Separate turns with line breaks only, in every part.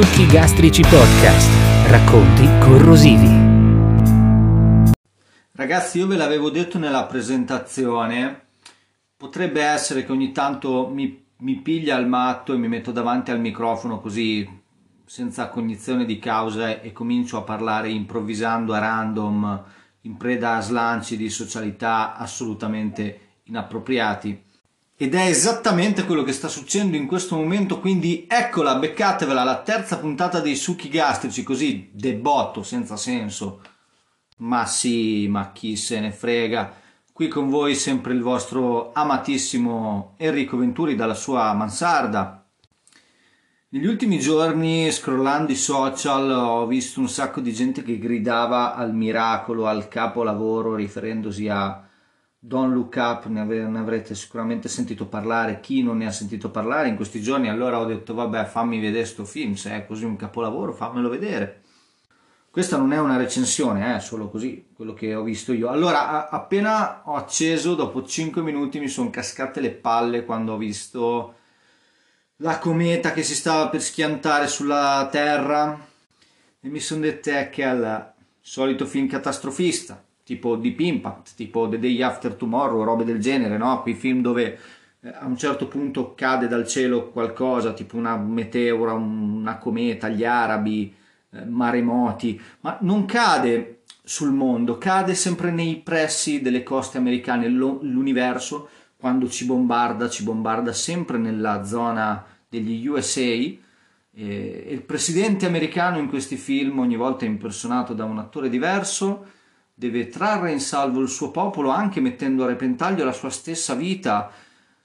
Succhi Gastrici Podcast. Racconti corrosivi.
Ragazzi, io ve l'avevo detto nella presentazione, potrebbe essere che ogni tanto mi, mi piglia al matto e mi metto davanti al microfono così senza cognizione di causa e comincio a parlare improvvisando a random, in preda a slanci di socialità assolutamente inappropriati. Ed è esattamente quello che sta succedendo in questo momento, quindi eccola, beccatevela, la terza puntata dei succhi gastrici, così debotto, senza senso. Ma sì, ma chi se ne frega. Qui con voi sempre il vostro amatissimo Enrico Venturi dalla sua mansarda. Negli ultimi giorni, scrollando i social, ho visto un sacco di gente che gridava al miracolo, al capolavoro, riferendosi a Don't Look Up, ne, ave- ne avrete sicuramente sentito parlare. Chi non ne ha sentito parlare in questi giorni, allora ho detto, vabbè, fammi vedere sto film, se è così un capolavoro, fammelo vedere. Questa non è una recensione, è solo così, quello che ho visto io. Allora, a- appena ho acceso, dopo 5 minuti mi sono cascate le palle quando ho visto la cometa che si stava per schiantare sulla Terra e mi sono detto "Eh, che al solito film catastrofista, tipo Deep Impact, tipo The Day After Tomorrow, robe del genere, no? Quei film dove eh, a un certo punto cade dal cielo qualcosa, tipo una meteora, un- una cometa, gli arabi, eh, maremoti, ma non cade sul mondo, cade sempre nei pressi delle coste americane, l'universo quando ci bombarda, ci bombarda sempre nella zona degli USA. E il presidente americano in questi film, ogni volta impersonato da un attore diverso, deve trarre in salvo il suo popolo anche mettendo a repentaglio la sua stessa vita.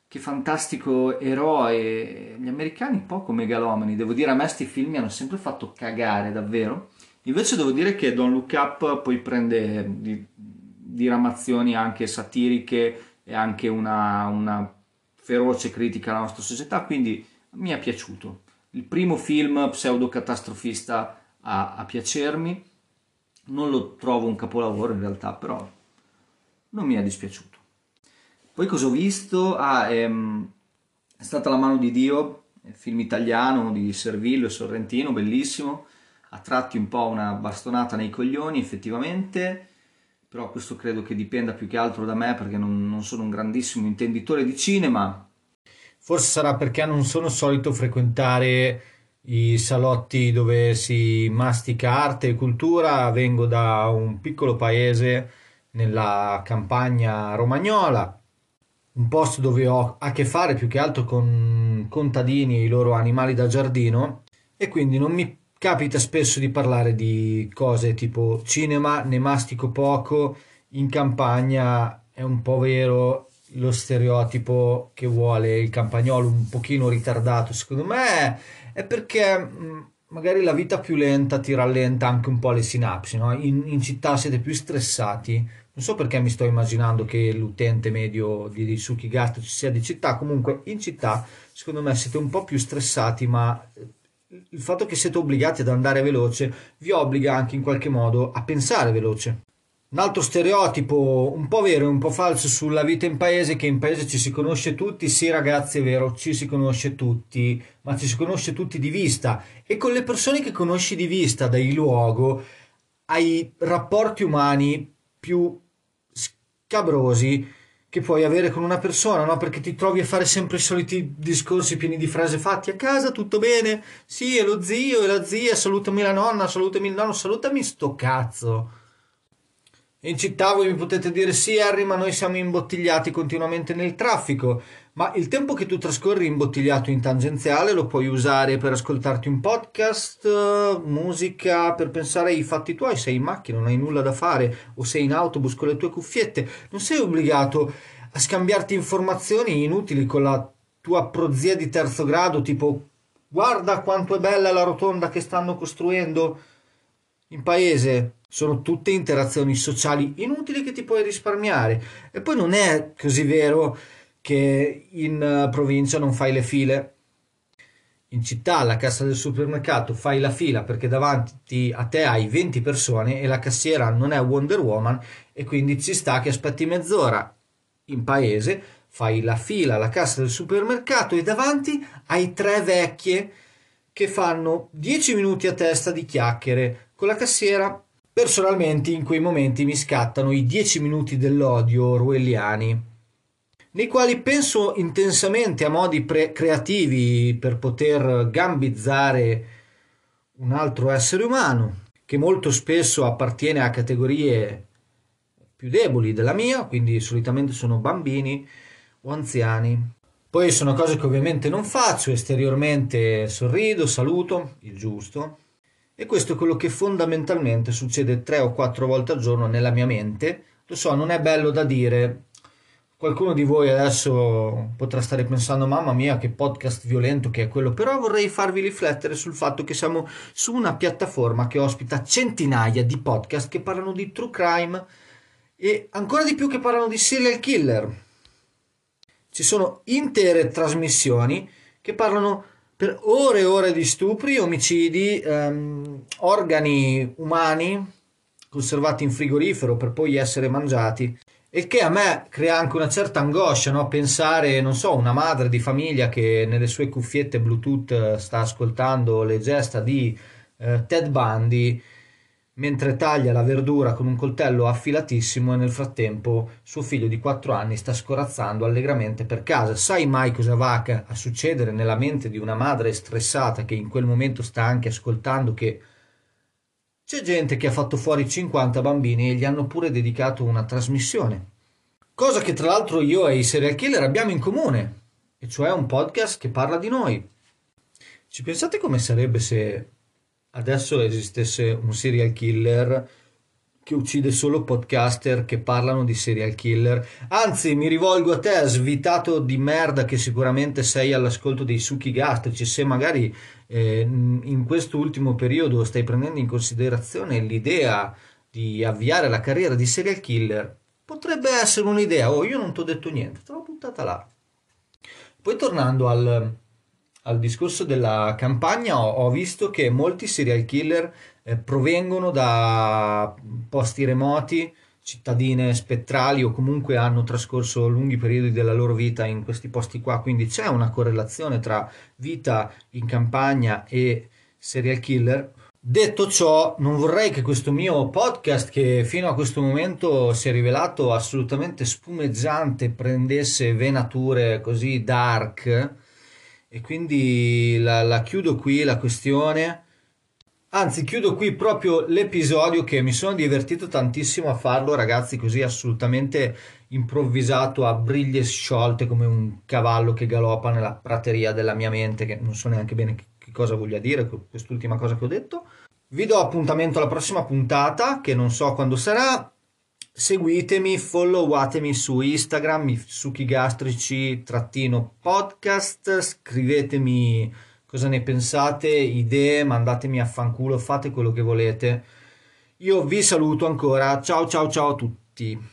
Che fantastico eroe! Gli americani poco megalomani, devo dire, a me sti film mi hanno sempre fatto cagare, davvero. Invece devo dire che Don't Look Up poi prende di- diramazioni anche satiriche e anche una, una feroce critica alla nostra società, quindi mi è piaciuto. Il primo film pseudo-catastrofista a, a piacermi, non lo trovo un capolavoro in realtà, però non mi è dispiaciuto. Poi cosa ho visto? Ah, ehm, è stata La mano di Dio, film italiano di Servillo e Sorrentino, bellissimo, a tratti un po' una bastonata nei coglioni effettivamente, però questo credo che dipenda più che altro da me perché non, non sono un grandissimo intenditore di cinema. Forse sarà perché non sono solito frequentare i salotti dove si mastica arte e cultura, vengo da un piccolo paese nella campagna romagnola, un posto dove ho a che fare più che altro con contadini e i loro animali da giardino e quindi non mi capita spesso di parlare di cose tipo cinema, ne mastico poco, in campagna è un po' vero lo stereotipo che vuole il campagnolo un pochino ritardato, secondo me è perché mh, magari la vita più lenta ti rallenta anche un po' le sinapsi, no? In, in città siete più stressati. Non so perché mi sto immaginando che l'utente medio di, di Suki Gatto ci sia di città, comunque in città secondo me siete un po' più stressati, ma il fatto che siete obbligati ad andare veloce vi obbliga anche in qualche modo a pensare veloce. Un altro stereotipo un po' vero e un po' falso sulla vita in paese, che in paese ci si conosce tutti, sì ragazzi è vero, ci si conosce tutti, ma ci si conosce tutti di vista e con le persone che conosci di vista, dai luogo, hai rapporti umani più scabrosi che puoi avere con una persona, no? Perché ti trovi a fare sempre i soliti discorsi pieni di frasi fatti a casa, tutto bene? Sì, è lo zio e la zia, salutami la nonna, salutami il nonno, salutami sto cazzo. In città voi mi potete dire sì Harry, ma noi siamo imbottigliati continuamente nel traffico, ma il tempo che tu trascorri imbottigliato in tangenziale lo puoi usare per ascoltarti un podcast, musica, per pensare ai fatti tuoi, sei in macchina, non hai nulla da fare o sei in autobus con le tue cuffiette, non sei obbligato a scambiarti informazioni inutili con la tua prozia di terzo grado, tipo guarda quanto è bella la rotonda che stanno costruendo in paese sono tutte interazioni sociali inutili che ti puoi risparmiare. E poi non è così vero che in eh, provincia non fai le file. In città, alla cassa del supermercato, fai la fila perché davanti a te hai 20 persone e la cassiera non è Wonder Woman e quindi ci sta che aspetti mezz'ora. In paese fai la fila alla cassa del supermercato e davanti hai tre vecchie che fanno 10 minuti a testa di chiacchiere con la cassiera. Personalmente in quei momenti mi scattano i 10 minuti dell'odio orwelliani, nei quali penso intensamente a modi pre- creativi per poter gambizzare un altro essere umano, che molto spesso appartiene a categorie più deboli della mia, quindi solitamente sono bambini o anziani. Poi sono cose che ovviamente non faccio, esteriormente sorrido, saluto, il giusto. E questo è quello che fondamentalmente succede tre o quattro volte al giorno nella mia mente. Lo so, non è bello da dire. Qualcuno di voi adesso potrà stare pensando, mamma mia, che podcast violento che è quello, però vorrei farvi riflettere sul fatto che siamo su una piattaforma che ospita centinaia di podcast che parlano di true crime e ancora di più che parlano di serial killer ci sono intere trasmissioni che parlano per ore e ore di stupri, omicidi, ehm, organi umani conservati in frigorifero per poi essere mangiati. E che a me crea anche una certa angoscia, no? Pensare, non so, una madre di famiglia che nelle sue cuffiette Bluetooth sta ascoltando le gesta di eh, Ted Bundy mentre taglia la verdura con un coltello affilatissimo e nel frattempo suo figlio di 4 anni sta scorazzando allegramente per casa. Sai mai cosa va a succedere nella mente di una madre stressata che in quel momento sta anche ascoltando che c'è gente che ha fatto fuori 50 bambini e gli hanno pure dedicato una trasmissione. Cosa che tra l'altro io e i serial killer abbiamo in comune, e cioè un podcast che parla di noi. Ci pensate come sarebbe se adesso esistesse un serial killer che uccide solo podcaster che parlano di serial killer. Anzi, mi rivolgo a te, svitato di merda che sicuramente sei all'ascolto dei succhi gastrici, se magari eh, in questo ultimo periodo stai prendendo in considerazione l'idea di avviare la carriera di serial killer, potrebbe essere un'idea. Oh, io non ti ho detto niente, te l'ho buttata là. Poi tornando al, al discorso della campagna ho, ho visto che molti serial killer eh, provengono da posti remoti, cittadine spettrali o comunque hanno trascorso lunghi periodi della loro vita in questi posti qua, quindi c'è una correlazione tra vita in campagna e serial killer. Detto ciò, non vorrei che questo mio podcast, che fino a questo momento si è rivelato assolutamente spumeggiante, prendesse venature così dark e quindi la, la chiudo qui la questione. Anzi, chiudo qui proprio l'episodio che mi sono divertito tantissimo a farlo, ragazzi, così assolutamente improvvisato a briglie sciolte come un cavallo che galoppa nella prateria della mia mente, che non so neanche bene che cosa voglia dire quest'ultima cosa che ho detto. Vi do appuntamento alla prossima puntata, che non so quando sarà, Seguitemi, followatemi su Instagram, succhigastrici podcast, scrivetemi cosa ne pensate, idee, mandatemi a fanculo, fate quello che volete. Io vi saluto ancora, ciao ciao ciao a tutti.